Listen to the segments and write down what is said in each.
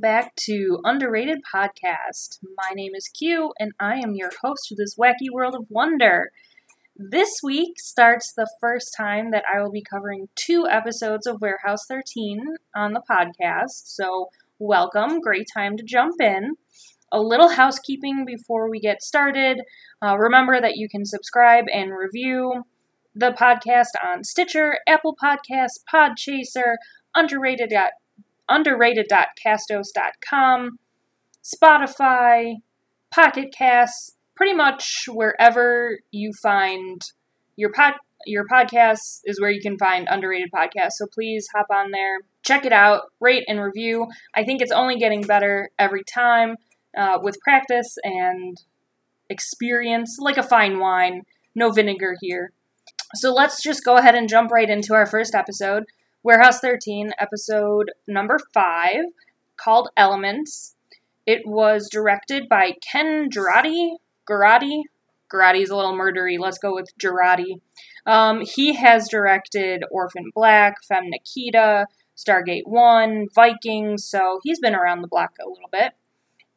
back to Underrated Podcast. My name is Q, and I am your host for this wacky world of wonder. This week starts the first time that I will be covering two episodes of Warehouse 13 on the podcast, so welcome. Great time to jump in. A little housekeeping before we get started. Uh, remember that you can subscribe and review the podcast on Stitcher, Apple Podcasts, Podchaser, underrated underrated.castos.com, Spotify, Pocket Casts, pretty much wherever you find your pod your podcast is where you can find underrated podcasts. So please hop on there, check it out, rate and review. I think it's only getting better every time uh, with practice and experience, like a fine wine. No vinegar here. So let's just go ahead and jump right into our first episode. Warehouse 13, episode number 5, called Elements. It was directed by Ken Girardi. Girardi? Girardi's a little murdery. Let's go with Girardi. Um, he has directed Orphan Black, Femme Nikita, Stargate 1, Vikings, so he's been around the block a little bit.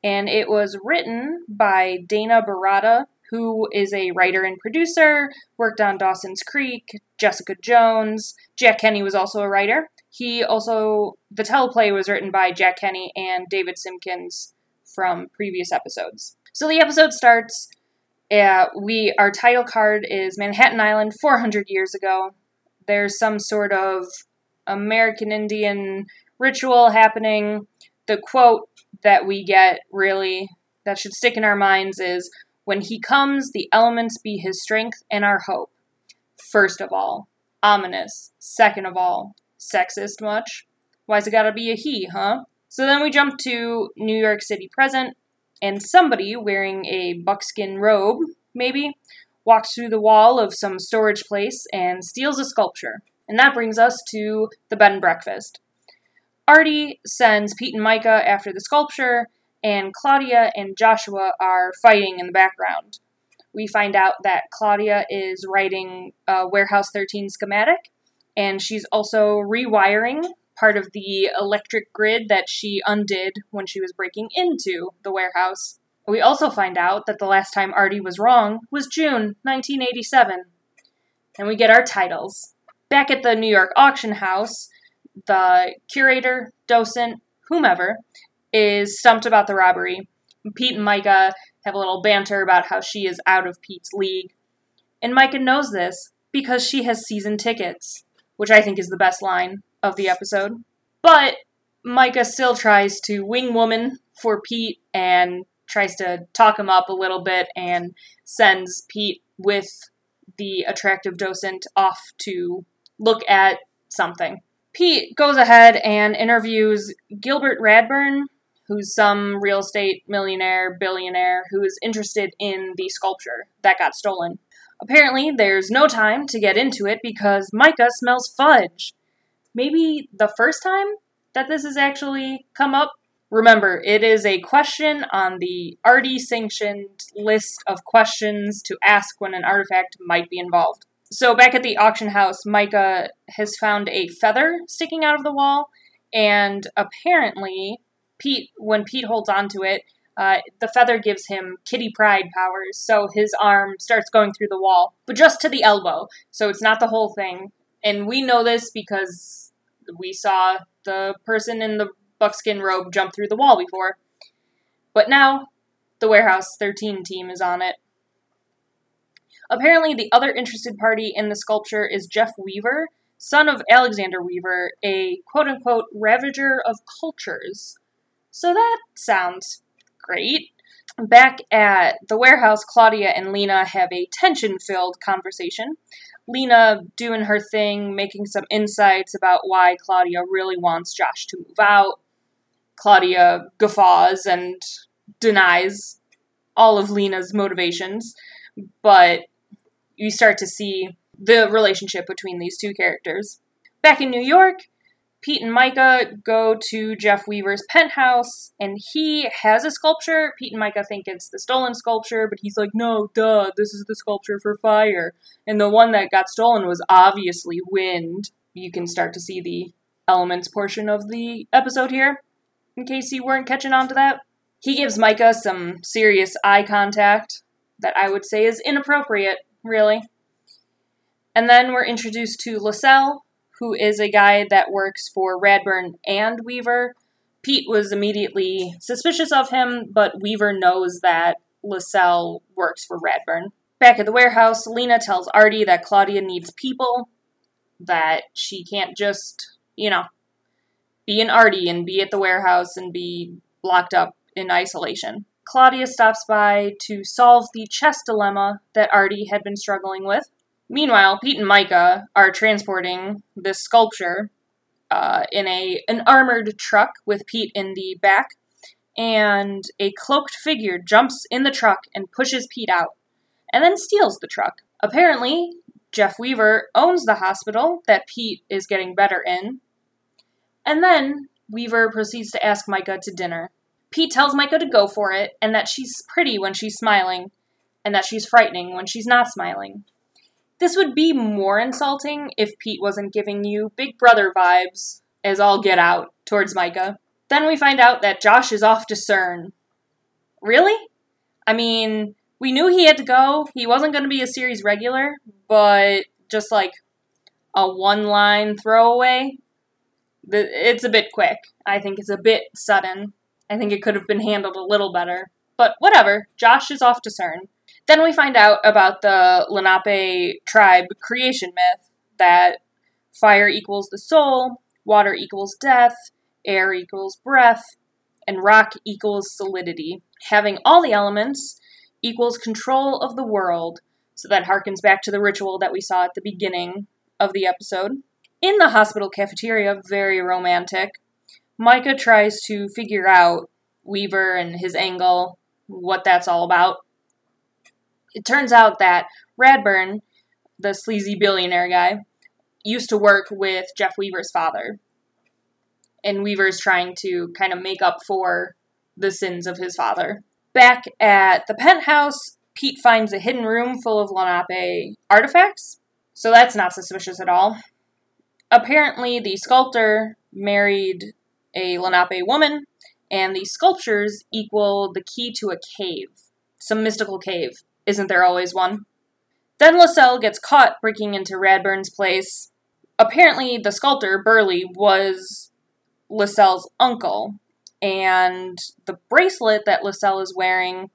And it was written by Dana Baratta, who is a writer and producer, worked on Dawson's Creek, Jessica Jones. Jack Kenny was also a writer. He also, the teleplay was written by Jack Kenny and David Simkins from previous episodes. So the episode starts. Uh, we our title card is Manhattan Island 400 years ago. There's some sort of American Indian ritual happening. The quote that we get really that should stick in our minds is when he comes, the elements be his strength and our hope. First of all, ominous. Second of all, sexist much? Why's it gotta be a he, huh? So then we jump to New York City present, and somebody wearing a buckskin robe, maybe, walks through the wall of some storage place and steals a sculpture. And that brings us to the bed and breakfast. Artie sends Pete and Myka after the sculpture, and Claudia and Joshua are fighting in the background. We find out that Claudia is writing a Warehouse 13 schematic, and she's also rewiring part of the electric grid that she undid when she was breaking into the warehouse. We also find out that the last time Artie was wrong was June 1987. And we get our titles. Back at the New York auction house, the curator, docent, whomever, is stumped about the robbery. Pete and Myka have a little banter about how she is out of Pete's league. And Myka knows this because she has season tickets, which I think is the best line of the episode. But Myka still tries to wing woman for Pete and tries to talk him up a little bit and sends Pete with the attractive docent off to look at something. Pete goes ahead and interviews Gilbert Radburn, who's some real estate millionaire, billionaire who is interested in the sculpture that got stolen. Apparently, there's no time to get into it because Myka smells fudge. Maybe the first time that this has actually come up. Remember, it is a question on the Artie sanctioned list of questions to ask when an artifact might be involved. So, back at the auction house, Myka has found a feather sticking out of the wall, and apparently, Pete, when Pete holds onto it, uh, the feather gives him Kitty Pryde powers, so his arm starts going through the wall, but just to the elbow, so it's not the whole thing. And we know this because we saw the person in the buckskin robe jump through the wall before. But now, the Warehouse 13 team is on it. Apparently, the other interested party in the sculpture is Jeff Weaver, son of Alexander Weaver, a quote unquote ravager of cultures. So that sounds great. Back at the warehouse, Claudia and Lena have a tension filled conversation. Lena doing her thing, making some insights about why Claudia really wants Josh to move out. Claudia guffaws and denies all of Lena's motivations, but you start to see the relationship between these two characters. Back in New York, Pete and Myka go to Jeff Weaver's penthouse, and he has a sculpture. Pete and Myka think it's the stolen sculpture, but he's like, no, duh, this is the sculpture for fire. And the one that got stolen was obviously wind. You can start to see the elements portion of the episode here. in case you weren't catching on to that. He gives Myka some serious eye contact that I would say is inappropriate, really. And then we're introduced to Lascelles, who is a guy that works for Radburn and Weaver. Pete was immediately suspicious of him, but Weaver knows that Lascelles works for Radburn. Back at the warehouse, Lena tells Artie that Claudia needs people, that she can't just, you know, be an Artie and be at the warehouse and be locked up in isolation. Claudia stops by to solve the chess dilemma that Artie had been struggling with. Meanwhile, Pete and Myka are transporting this sculpture uh, in a an armored truck with Pete in the back, and a cloaked figure jumps in the truck and pushes Pete out, and then steals the truck. Apparently, Jeff Weaver owns the hospital that Pete is getting better in, and then Weaver proceeds to ask Myka to dinner. Pete tells Myka to go for it, and that she's pretty when she's smiling, and that she's frightening when she's not smiling. This would be more insulting if Pete wasn't giving you Big Brother vibes as all get out towards Myka. Then we find out that Josh is off to CERN. Really? I mean, we knew he had to go. He wasn't going to be a series regular, but just like a one line throwaway, it's a bit quick. I think it's a bit sudden. I think it could have been handled a little better. But whatever, Josh is off to CERN. Then we find out about the Lenape tribe creation myth that fire equals the soul, water equals death, air equals breath, and rock equals solidity. Having all the elements equals control of the world, so that harkens back to the ritual that we saw at the beginning of the episode. In the hospital cafeteria, very romantic, Myka tries to figure out Weaver and his angle, what that's all about. It turns out that Radburn, the sleazy billionaire guy, used to work with Jeff Weaver's father. And Weaver's trying to kind of make up for the sins of his father. Back at the penthouse, Pete finds a hidden room full of Lenape artifacts, so that's not suspicious at all. Apparently, the sculptor married a Lenape woman, and the sculptures equal the key to a cave. Some mystical cave. Isn't there always one? Then Lascelles gets caught breaking into Radburn's place. Apparently, the sculptor, Burley, was Lascelles' uncle, and the bracelet that Lascelles is wearing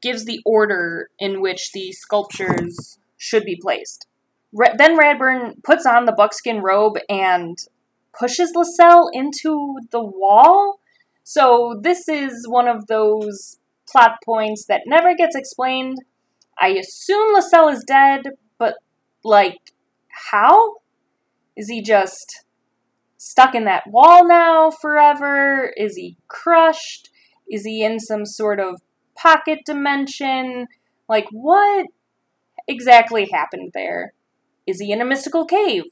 gives the order in which the sculptures should be placed. Ra- then Radburn puts on the buckskin robe and pushes Lascelles into the wall. So this is one of those plot points that never gets explained. I assume Lascelles is dead, but like, how? Is he just stuck in that wall now forever? Is he crushed? Is he in some sort of pocket dimension? Like, what exactly happened there? Is he in a mystical cave?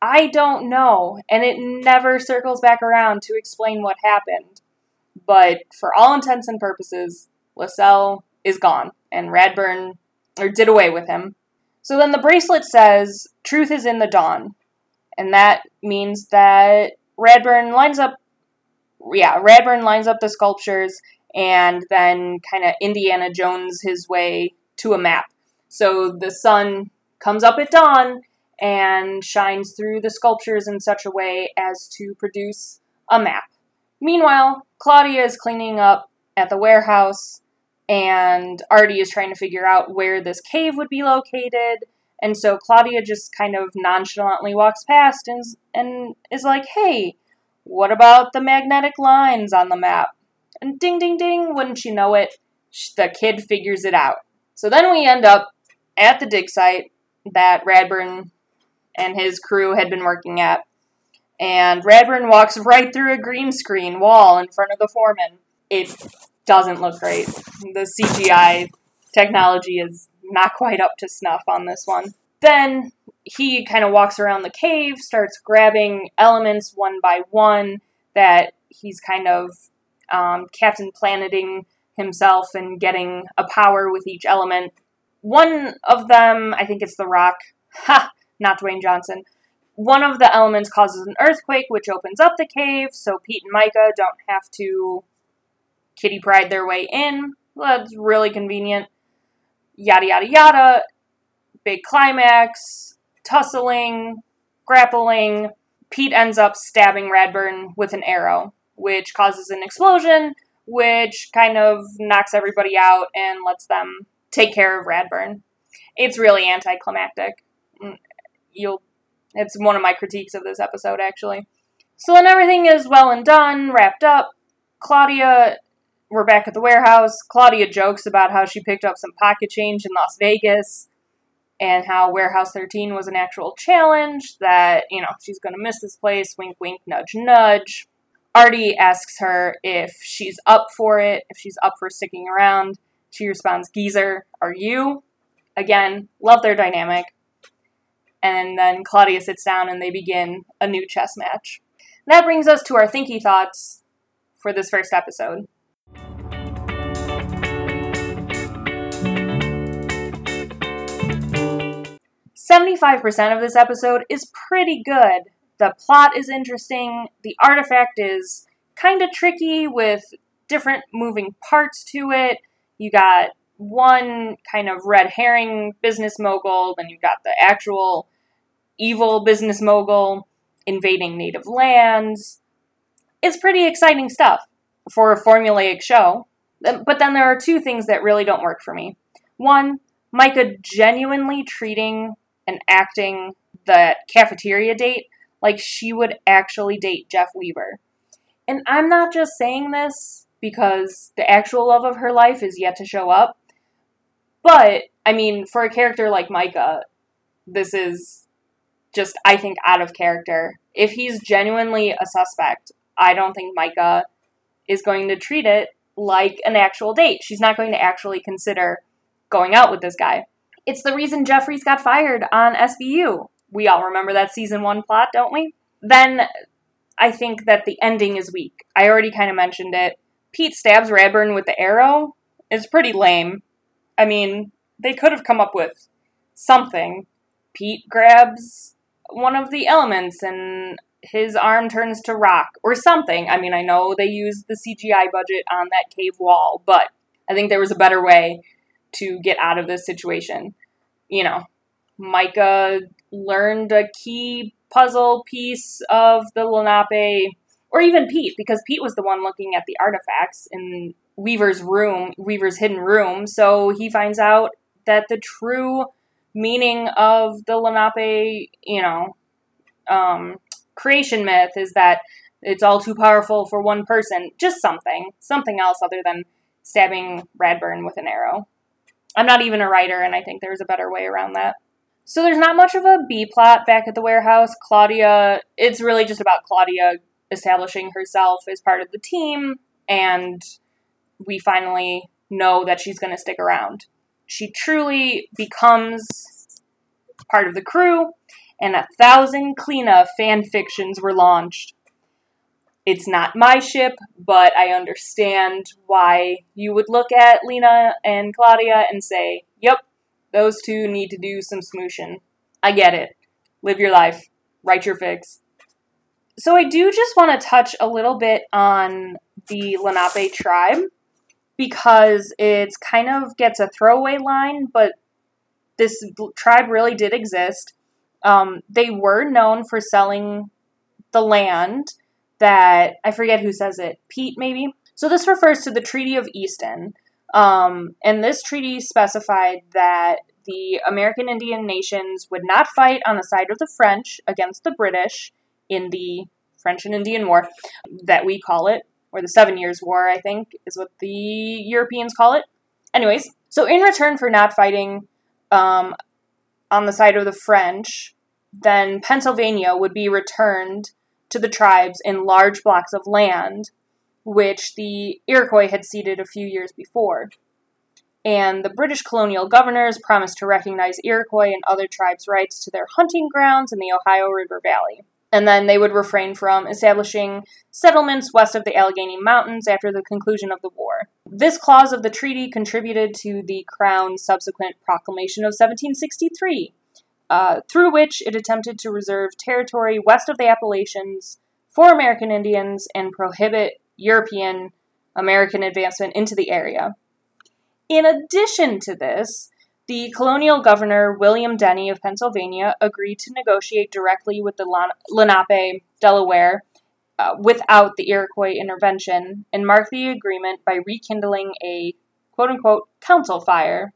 I don't know, and it never circles back around to explain what happened. But for all intents and purposes, Lascelles is gone, and Radburn or did away with him. So then the bracelet says, "Truth is in the dawn," and that means that Radburn lines up. Yeah, Radburn lines up the sculptures and then kind of Indiana Jones his way to a map. So the sun comes up at dawn and shines through the sculptures in such a way as to produce a map. Meanwhile, Claudia is cleaning up at the warehouse, and Artie is trying to figure out where this cave would be located. And so Claudia just kind of nonchalantly walks past and, and is like, hey, what about the magnetic lines on the map? And ding, ding, ding, wouldn't you know it, the kid figures it out. So then we end up at the dig site that Radburn and his crew had been working at. And Radburn walks right through a green screen wall in front of the foreman. It doesn't look great. The CGI technology is not quite up to snuff on this one. Then he kind of walks around the cave, starts grabbing elements one by one that he's kind of um, Captain Planeting himself and getting a power with each element. One of them, I think it's the rock. Ha! not Dwayne Johnson, one of the elements causes an earthquake, which opens up the cave, so Pete and Myka don't have to Kitty Pryde their way in. That's really convenient. Yada yada yada. Big climax, tussling, grappling. Pete ends up stabbing Radburn with an arrow, which causes an explosion, which kind of knocks everybody out and lets them take care of Radburn. It's really anticlimactic. Mm, you'll it's one of my critiques of this episode actually. So then everything is well and done, wrapped up. Claudia we're back at the warehouse. Claudia jokes about how she picked up some pocket change in Las Vegas and how Warehouse 13 was an actual challenge, that, you know, she's going to miss this place, wink, wink, nudge, nudge. Artie asks her if she's up for it, if she's up for sticking around. She responds, Geezer, are you? Again, love their dynamic. And then Claudia sits down and they begin a new chess match. That brings us to our thinky thoughts for this first episode. 75% of this episode is pretty good. The plot is interesting, the artifact is kind of tricky with different moving parts to it. You got one kind of red herring business mogul, then you've got the actual evil business mogul invading native lands. It's pretty exciting stuff for a formulaic show. But then there are two things that really don't work for me. One, Myka genuinely treating and acting the cafeteria date like she would actually date Jeff Weaver. And I'm not just saying this because the actual love of her life is yet to show up. But, I mean, for a character like Myka, this is just, I think, out of character. If he's genuinely a suspect, I don't think Myka is going to treat it like an actual date. She's not going to actually consider going out with this guy. It's the reason Jeffries got fired on SVU. We all remember that season one plot, don't we? Then I think that the ending is weak. I already kind of mentioned it. Pete stabs Radburn with the arrow is pretty lame. I mean, they could have come up with something. Pete grabs one of the elements and his arm turns to rock or something. I mean, I know they used the CGI budget on that cave wall, but I think there was a better way to get out of this situation. You know, Myka learned a key puzzle piece of the Lenape, or even Pete, because Pete was the one looking at the artifacts in Weaver's room, Weaver's hidden room. So he finds out that the true meaning of the Lenape, you know, um, creation myth is that it's all too powerful for one person. Just something, something else other than stabbing Radburn with an arrow. I'm not even a writer, and I think there's a better way around that. So there's not much of a B plot back at the warehouse. Claudia, it's really just about Claudia establishing herself as part of the team, and we finally know that she's going to stick around. She truly becomes part of the crew, and a thousand Kleena fan fictions were launched. It's not my ship, but I understand why you would look at Lena and Claudia and say, yep, those two need to do some smooshing. I get it. Live your life. Write your fics. So I do just want to touch a little bit on the Lenape tribe because it's kind of gets a throwaway line, but this tribe really did exist. Um, they were known for selling the land that I forget who says it, Pete maybe. So this refers to the Treaty of Easton, um, and this treaty specified that the American Indian nations would not fight on the side of the French against the British in the French and Indian War, that we call it, or the Seven Years' War, I think, is what the Europeans call it. Anyways, so in return for not fighting um, on the side of the French, then Pennsylvania would be returned to the tribes in large blocks of land, which the Iroquois had ceded a few years before. And the British colonial governors promised to recognize Iroquois and other tribes' rights to their hunting grounds in the Ohio River Valley. And then they would refrain from establishing settlements west of the Allegheny Mountains after the conclusion of the war. This clause of the treaty contributed to the Crown's subsequent proclamation of 1763, uh, through which it attempted to reserve territory west of the Appalachians for American Indians and prohibit European American advancement into the area. In addition to this, the colonial governor William Denny of Pennsylvania agreed to negotiate directly with the Lenape, Delaware, uh, without the Iroquois intervention, and marked the agreement by rekindling a quote unquote council fire.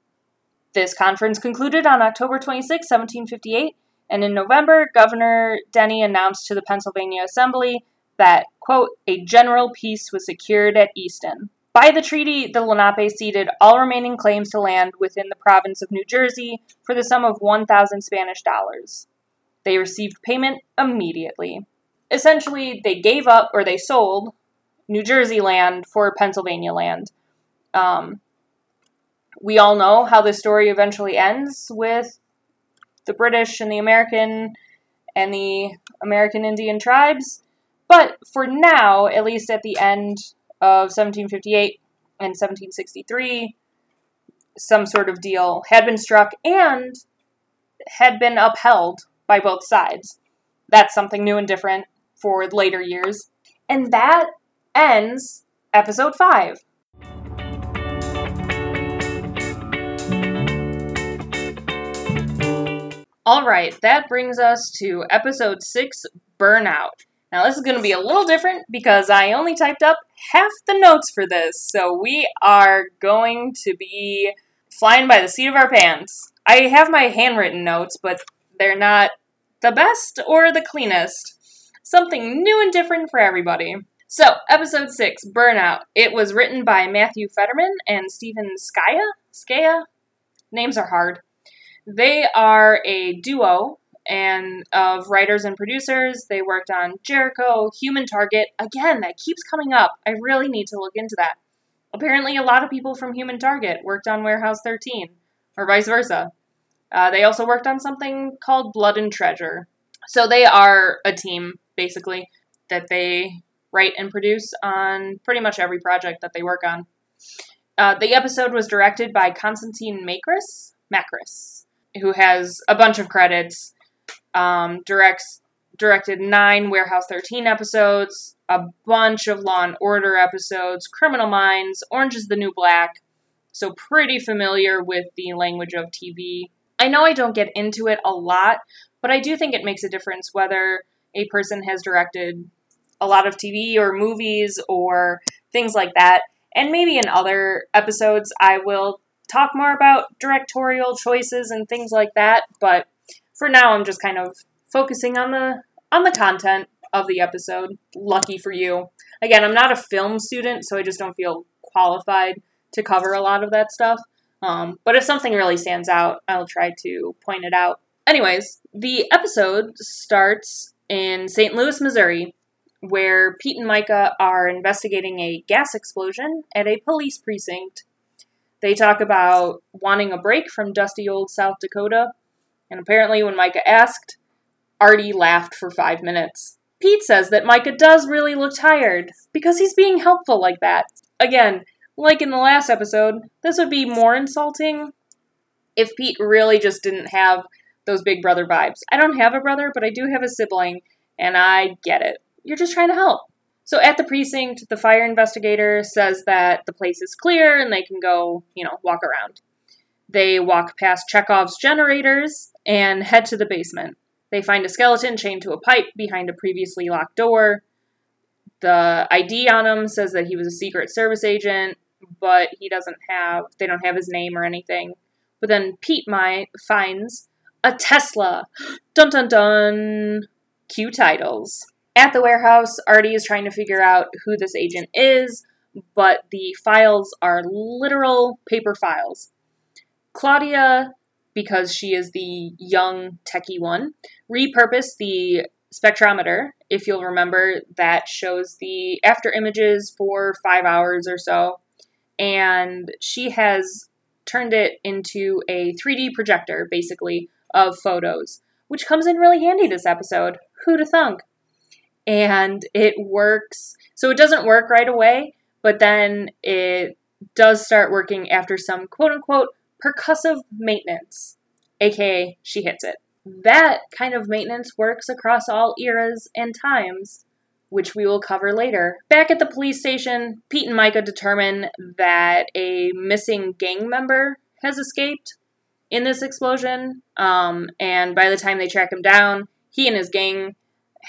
This conference concluded on October 26, 1758, and in November, Governor Denny announced to the Pennsylvania Assembly that, quote, a general peace was secured at Easton. By the treaty, the Lenape ceded all remaining claims to land within the province of New Jersey for the sum of 1,000 Spanish dollars. They received payment immediately. Essentially, they gave up or they sold New Jersey land for Pennsylvania land. Um, we all know how the story eventually ends with the British and the American and the American Indian tribes. But for now, at least at the end of 1758 and 1763, some sort of deal had been struck and had been upheld by both sides. That's something new and different for later years. And that ends episode 5. All right, that brings us to episode 6 Burnout. Now, this is going to be a little different because I only typed up half the notes for this, so we are going to be flying by the seat of our pants. I have my handwritten notes, but they're not the best or the cleanest. Something new and different for everybody. So, episode 6, Burnout. It was written by Matthew Federman and Stephen Scaia. Scaia? Names are hard. They are a duo and of writers and producers. They worked on Jericho, Human Target. Again, that keeps coming up. I really need to look into that. Apparently, a lot of people from Human Target worked on Warehouse 13, or vice versa. Uh, they also worked on something called Blood and Treasure. So they are a team, basically, that they write and produce on pretty much every project that they work on. Uh, the episode was directed by Constantine Makris, Makris, who has a bunch of credits um, directs directed nine Warehouse 13 episodes, a bunch of Law and Order episodes, Criminal Minds, Orange is the New Black. So pretty familiar with the language of TV. I know I don't get into it a lot, but I do think it makes a difference whether a person has directed a lot of TV or movies or things like that. And maybe in other episodes, I will talk more about directorial choices and things like that, but for now I'm just kind of focusing on the on the content of the episode. Lucky for you. Again, I'm not a film student, so I just don't feel qualified to cover a lot of that stuff. Um, but if something really stands out, I'll try to point it out. Anyways, the episode starts in St. Louis, Missouri, where Pete and Myka are investigating a gas explosion at a police precinct. They talk about wanting a break from dusty old South Dakota and apparently, when Myka asked, Artie laughed for five minutes. Pete says that Myka does really look tired because he's being helpful like that. Again, like in the last episode, this would be more insulting if Pete really just didn't have those big brother vibes. I don't have a brother, but I do have a sibling, and I get it. You're just trying to help. So at the precinct, the fire investigator says that the place is clear and they can go, you know, walk around. They walk past Chekhov's generators and head to the basement. They find a skeleton chained to a pipe behind a previously locked door. The ID on him says that he was a Secret Service agent, but he doesn't have, they don't have his name or anything. But then Pete my, finds a Tesla. Dun dun dun. Cue titles. At the warehouse, Artie is trying to figure out who this agent is, but the files are literal paper files. Claudia, because she is the young techie one, repurposed the spectrometer, if you'll remember, that shows the after images for five hours or so. And she has turned it into a 3D projector, basically, of photos, which comes in really handy this episode. Who'da thunk? And it works. So it doesn't work right away, but then it does start working after some quote unquote percussive maintenance, aka she hits it. that kind of maintenance works across all eras and times, which we will cover later. Back at the police station, Pete and Myka determine that a missing gang member has escaped in this explosion, um, and by the time they track him down, he and his gang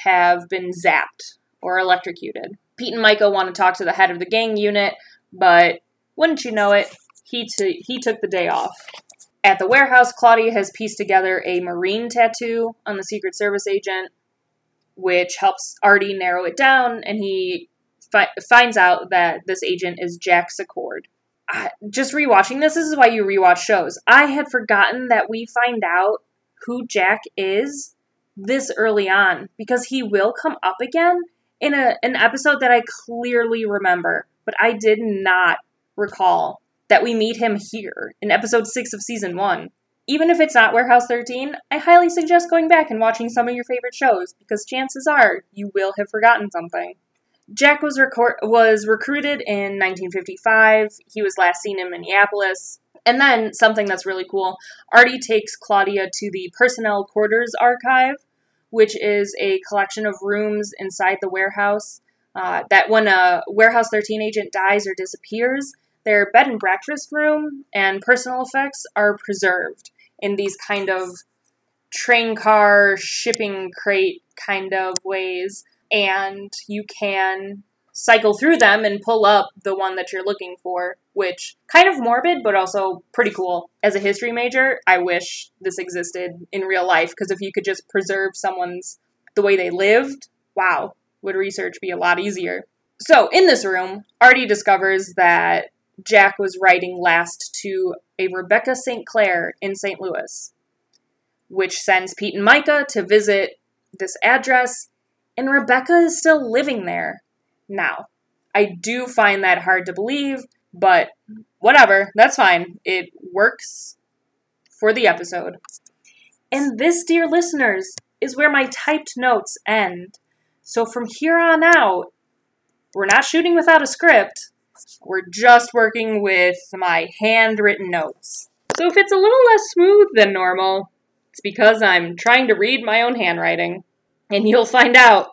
have been zapped or electrocuted. Pete and Michael want to talk to the head of the gang unit, but wouldn't you know it, he, t- he took the day off. At the warehouse, Claudia has pieced together a marine tattoo on the Secret Service agent, which helps Artie narrow it down, and he fi- finds out that this agent is Jack Secord. I, just rewatching this, this is why you rewatch shows. I had forgotten that we find out who Jack is this early on because he will come up again in a, an episode that I clearly remember, but I did not recall that we meet him here in episode 6 of season 1. Even if it's not Warehouse 13, I highly suggest going back and watching some of your favorite shows because chances are you will have forgotten something. Jack was, record- was recruited in 1955. He was last seen in Minneapolis. And then, something that's really cool Artie takes Claudia to the Personnel Quarters Archive, which is a collection of rooms inside the warehouse. Uh, that when a Warehouse 13 agent dies or disappears, their bed and breakfast room and personal effects are preserved in these kind of train car shipping crate kind of ways and you can cycle through them and pull up the one that you're looking for, which kind of morbid but also pretty cool. As a history major, I wish this existed in real life because if you could just preserve someone's the way they lived, wow, would research be a lot easier. So, in this room, Artie discovers that Jack was writing last to a Rebecca St. Clair in St. Louis, which sends Pete and Myka to visit this address, and Rebecca is still living there now. I do find that hard to believe, but whatever, that's fine. It works for the episode. And this, dear listeners, is where my typed notes end. So from here on out, we're not shooting without a script. We're just working with my handwritten notes. So if it's a little less smooth than normal, it's because I'm trying to read my own handwriting. And you'll find out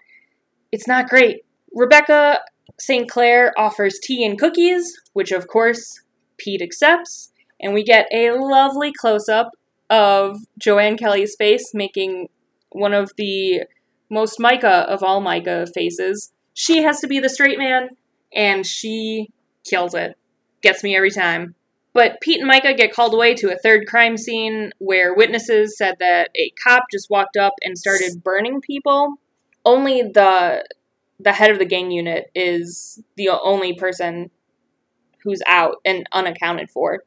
it's not great. Rebecca St. Clair offers tea and cookies, which of course Pete accepts, and we get a lovely close up of Joanne Kelly's face making one of the most Myka of all Myka faces. She has to be the straight man, and she kills it. Gets me every time. But Pete and Myka get called away to a third crime scene where witnesses said that a cop just walked up and started burning people. Only the the head of the gang unit is the only person who's out and unaccounted for.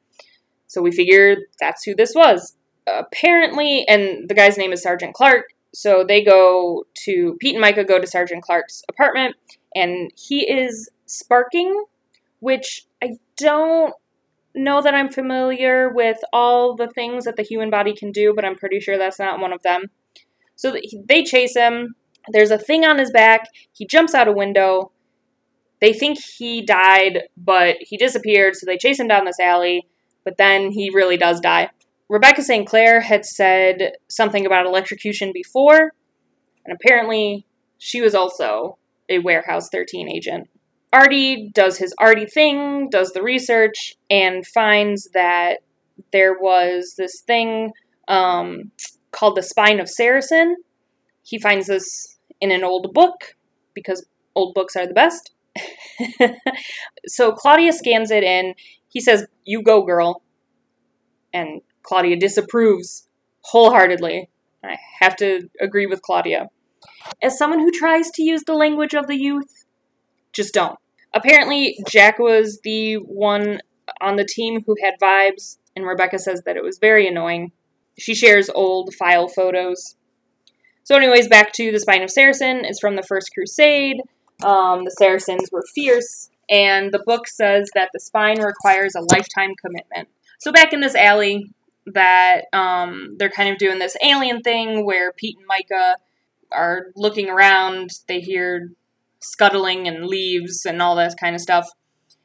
So we figured that's who this was. Apparently, and the guy's name is Sergeant Clark. So they go to Pete and Myka go to Sergeant Clark's apartment, and he is sparking which I don't know that I'm familiar with all the things that the human body can do, but I'm pretty sure that's not one of them. So they chase him. There's a thing on his back. He jumps out a window. They think he died, but he disappeared, so they chase him down this alley, but then he really does die. Rebecca St. Clair had said something about electrocution before, and apparently she was also a Warehouse 13 agent. Artie does his Artie thing, does the research, and finds that there was this thing um, called the Spine of Saracen. He finds this in an old book because old books are the best. so Claudia scans it in. He says, You go, girl. And Claudia disapproves wholeheartedly. I have to agree with Claudia. As someone who tries to use the language of the youth, just don't. Apparently, Jack was the one on the team who had vibes, and Rebecca says that it was very annoying. She shares old file photos. So, anyways, back to the Spine of Saracen. It's from the First Crusade. Um, the Saracens were fierce, and the book says that the spine requires a lifetime commitment. So, back in this alley, that um, they're kind of doing this alien thing where Pete and Myka are looking around. They hear scuttling and leaves and all that kind of stuff.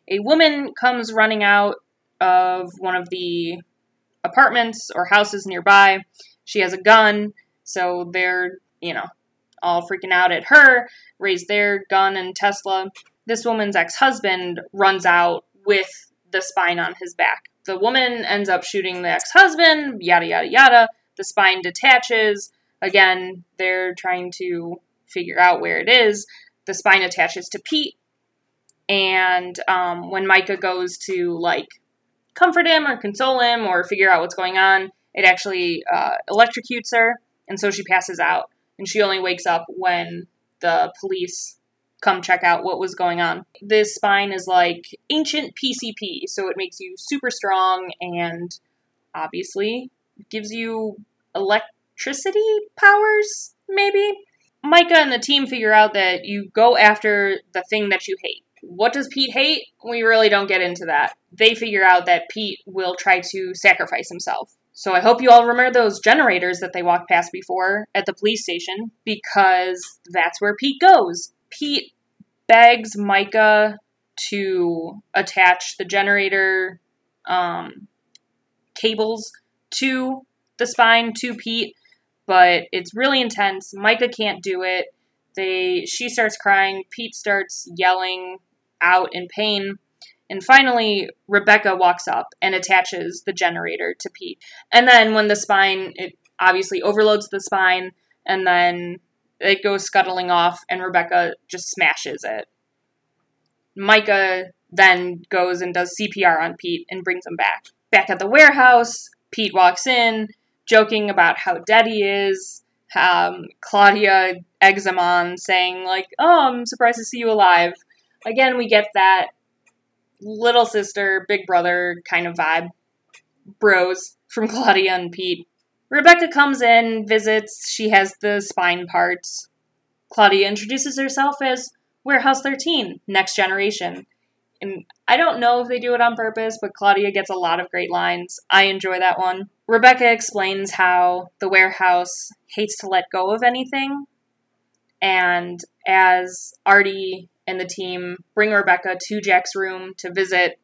A woman comes running out of one of the apartments or houses nearby. She has a gun. So they're, you know, all freaking out at her, raise their gun and Tesla. This woman's ex husband runs out with the spine on his back. The woman ends up shooting the ex husband, yada, yada, yada. The spine detaches. Again, they're trying to figure out where it is. The spine attaches to Pete. And um, when Myka goes to, like, comfort him or console him or figure out what's going on, it actually uh, electrocutes her. And so she passes out. And she only wakes up when the police come check out what was going on. This spine is like ancient PCP, so it makes you super strong and obviously gives you electricity powers, maybe? Myka and the team figure out that you go after the thing that you hate. What does Pete hate? We really don't get into that. They figure out that Pete will try to sacrifice himself. So I hope you all remember those generators that they walked past before at the police station because that's where Pete goes. Pete begs Myka to attach the generator um, cables to the spine to Pete, but it's really intense. Myka can't do it. They she starts crying. Pete starts yelling out in pain. And finally, Rebecca walks up and attaches the generator to Pete. And then when the spine, it obviously overloads the spine, and then it goes scuttling off, and Rebecca just smashes it. Myka then goes and does CPR on Pete and brings him back. Back at the warehouse, Pete walks in, joking about how dead he is. Um, Claudia eggs him on, saying, like, oh, I'm surprised to see you alive. Again, we get that little sister, big brother kind of vibe. Bros from Claudia and Pete. Rebecca comes in, visits, she has the spine parts. Claudia introduces herself as Warehouse 13, Next Generation. And I don't know if they do it on purpose, but Claudia gets a lot of great lines. I enjoy that one. Rebecca explains how the warehouse hates to let go of anything. And as Artie and the team bring Rebecca to Jack's room to visit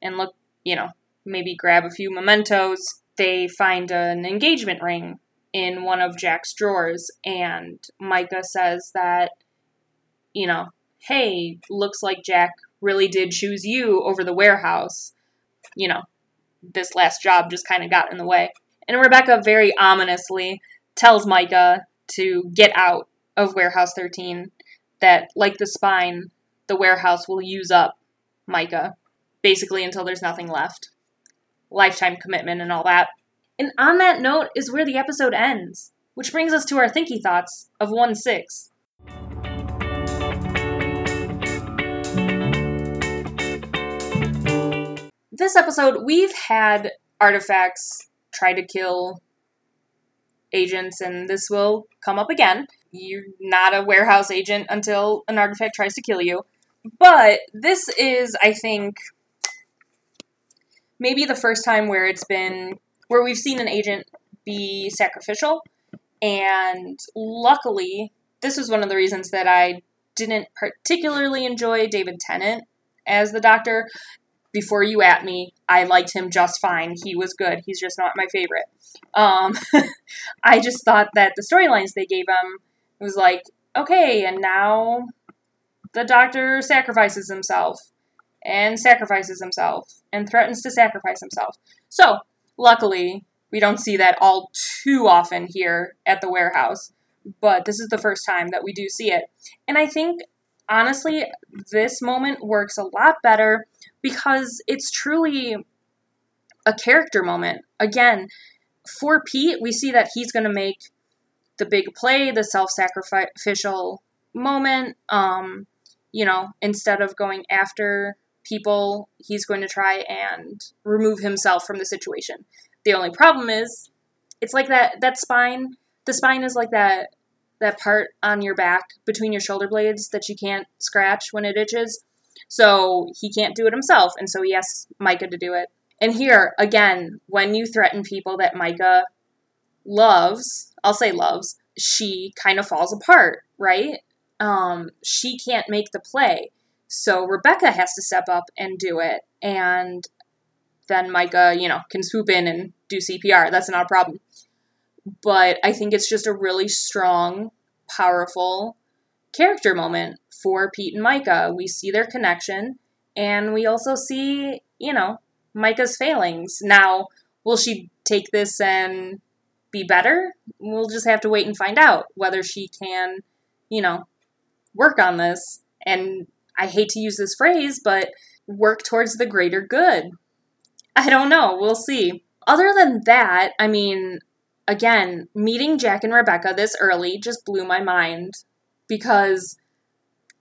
and look, you know, maybe grab a few mementos, they find an engagement ring in one of Jack's drawers. And Myka says that, you know, hey, looks like Jack really did choose you over the warehouse. You know, this last job just kind of got in the way. And Rebecca very ominously tells Myka to get out of Warehouse 13, that, like the spine, the warehouse will use up Myka, basically until there's nothing left. Lifetime commitment and all that. And on that note is where the episode ends, which brings us to our thinky thoughts of 1 6. this episode, we've had artifacts try to kill agents, and this will come up again. You're not a warehouse agent until an artifact tries to kill you. But this is, I think, maybe the first time where it's been where we've seen an agent be sacrificial. And luckily, this was one of the reasons that I didn't particularly enjoy David Tennant as the doctor before you at me, I liked him just fine. He was good. He's just not my favorite. Um, I just thought that the storylines they gave him was like, okay, and now the doctor sacrifices himself and sacrifices himself and threatens to sacrifice himself. So, luckily, we don't see that all too often here at the warehouse, but this is the first time that we do see it. And I think, honestly, this moment works a lot better because it's truly a character moment. Again, for Pete, we see that he's going to make the big play, the self sacrificial moment. Um, you know, instead of going after people, he's going to try and remove himself from the situation. The only problem is, it's like that that spine. The spine is like that that part on your back between your shoulder blades that you can't scratch when it itches. So he can't do it himself, and so he asks Myka to do it. And here, again, when you threaten people that Myka loves, I'll say loves, she kind of falls apart, right? Um, she can't make the play. So Rebecca has to step up and do it. And then Myka, you know, can swoop in and do CPR. That's not a problem. but I think it's just a really strong, powerful character moment for Pete and Myka. We see their connection, and we also see, you know, Myka's failings. Now, will she take this and be better? We'll just have to wait and find out whether she can, you know, work on this. And I hate to use this phrase, but work towards the greater good. I don't know. We'll see. Other than that, I mean, again, meeting Jack and Rebecca this early just blew my mind because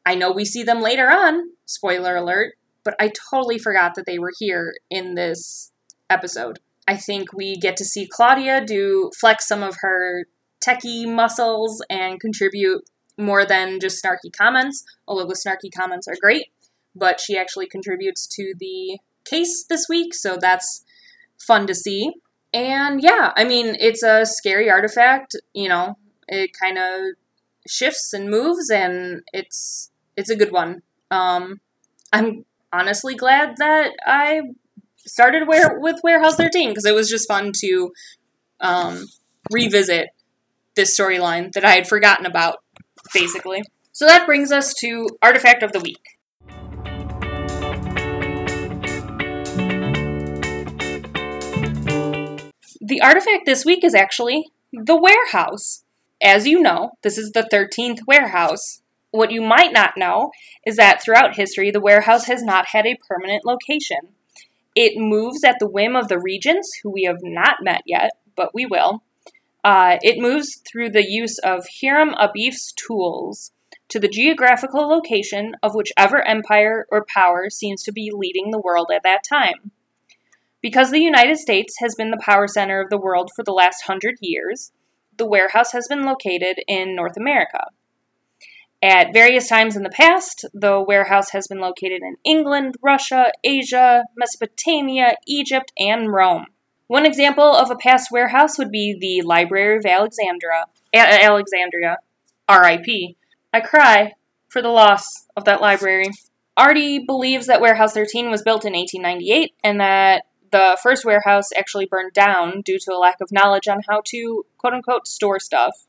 I know we see them later on, spoiler alert, but I totally forgot that they were here in this episode. I think we get to see Claudia do flex some of her techie muscles and contribute more than just snarky comments, although the snarky comments are great, but she actually contributes to the case this week, so that's fun to see. And yeah, I mean, it's a scary artifact, you know, it kind of shifts and moves and it's it's a good one. Um I'm honestly glad that I started where with Warehouse 13 because it was just fun to um, revisit this storyline that I had forgotten about, basically. So that brings us to Artifact of the Week. The artifact this week is actually the warehouse. As you know, this is the 13th warehouse. What you might not know is that throughout history, the warehouse has not had a permanent location. It moves at the whim of the regents, who we have not met yet, but we will. Uh, it moves through the use of Hiram Abif's tools to the geographical location of whichever empire or power seems to be leading the world at that time. Because the United States has been the power center of the world for the last hundred years, the warehouse has been located in North America. At various times in the past, the warehouse has been located in England, Russia, Asia, Mesopotamia, Egypt, and Rome. One example of a past warehouse would be the Library of Alexandria. A- Alexandria, R.I.P. I cry for the loss of that library. Artie believes that Warehouse 13 was built in 1898 and that the first warehouse actually burned down due to a lack of knowledge on how to quote unquote store stuff.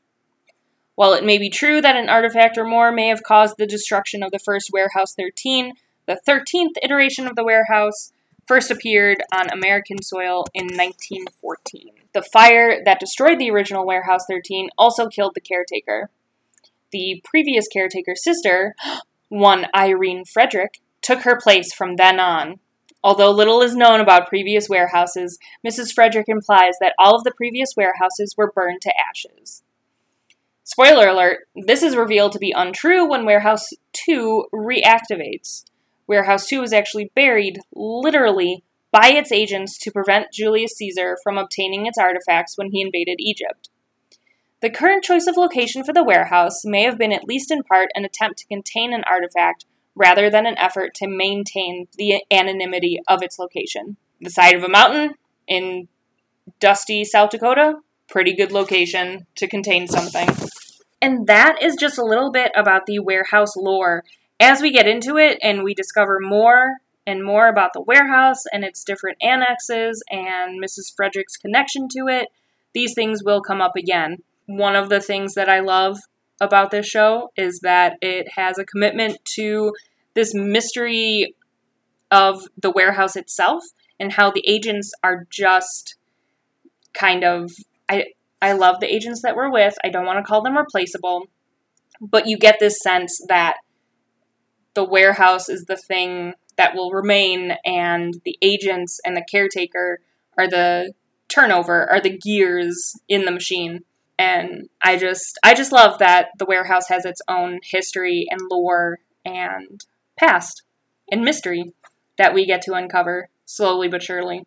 While it may be true that an artifact or more may have caused the destruction of the first Warehouse 13, the 13th iteration of the warehouse first appeared on American soil in 1914. The fire that destroyed the original Warehouse 13 also killed the caretaker. The previous caretaker's sister, one Irene Frederic, took her place from then on. Although little is known about previous warehouses, Mrs. Frederic implies that all of the previous warehouses were burned to ashes. Spoiler alert, this is revealed to be untrue when Warehouse 2 reactivates. Warehouse 2 was actually buried, literally, by its agents to prevent Julius Caesar from obtaining its artifacts when he invaded Egypt. The current choice of location for the warehouse may have been, at least in part, an attempt to contain an artifact rather than an effort to maintain the anonymity of its location. The side of a mountain in dusty South Dakota, pretty good location to contain something. And that is just a little bit about the warehouse lore. As we get into it and we discover more and more about the warehouse and its different annexes and Mrs. Frederic's connection to it, these things will come up again. One of the things that I love about this show is that it has a commitment to this mystery of the warehouse itself and how the agents are just kind of I I love the agents that we're with. I don't want to call them replaceable, but you get this sense that the warehouse is the thing that will remain, and the agents and the caretaker are the turnover, are the gears in the machine. And I just I just love that the warehouse has its own history and lore and past and mystery that we get to uncover slowly but surely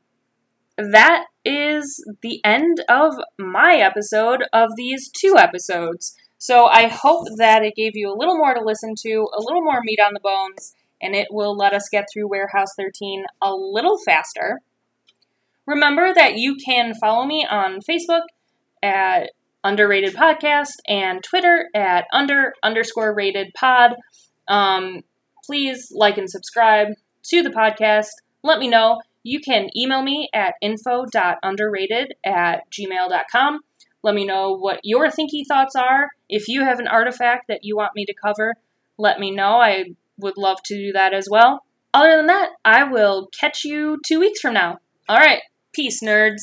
that is the end of my episode of these two episodes. So I hope that it gave you a little more to listen to, a little more meat on the bones, and it will let us get through Warehouse 13 a little faster. Remember that you can follow me on Facebook at Underrated Podcast and Twitter at under underscore rated pod. Um, please like and subscribe to the podcast. Let me know you can email me at info.underrated at gmail.com. Let me know what your thinky thoughts are. If you have an artifact that you want me to cover, let me know. I would love to do that as well. Other than that, I will catch you two weeks from now. All right, peace, nerds.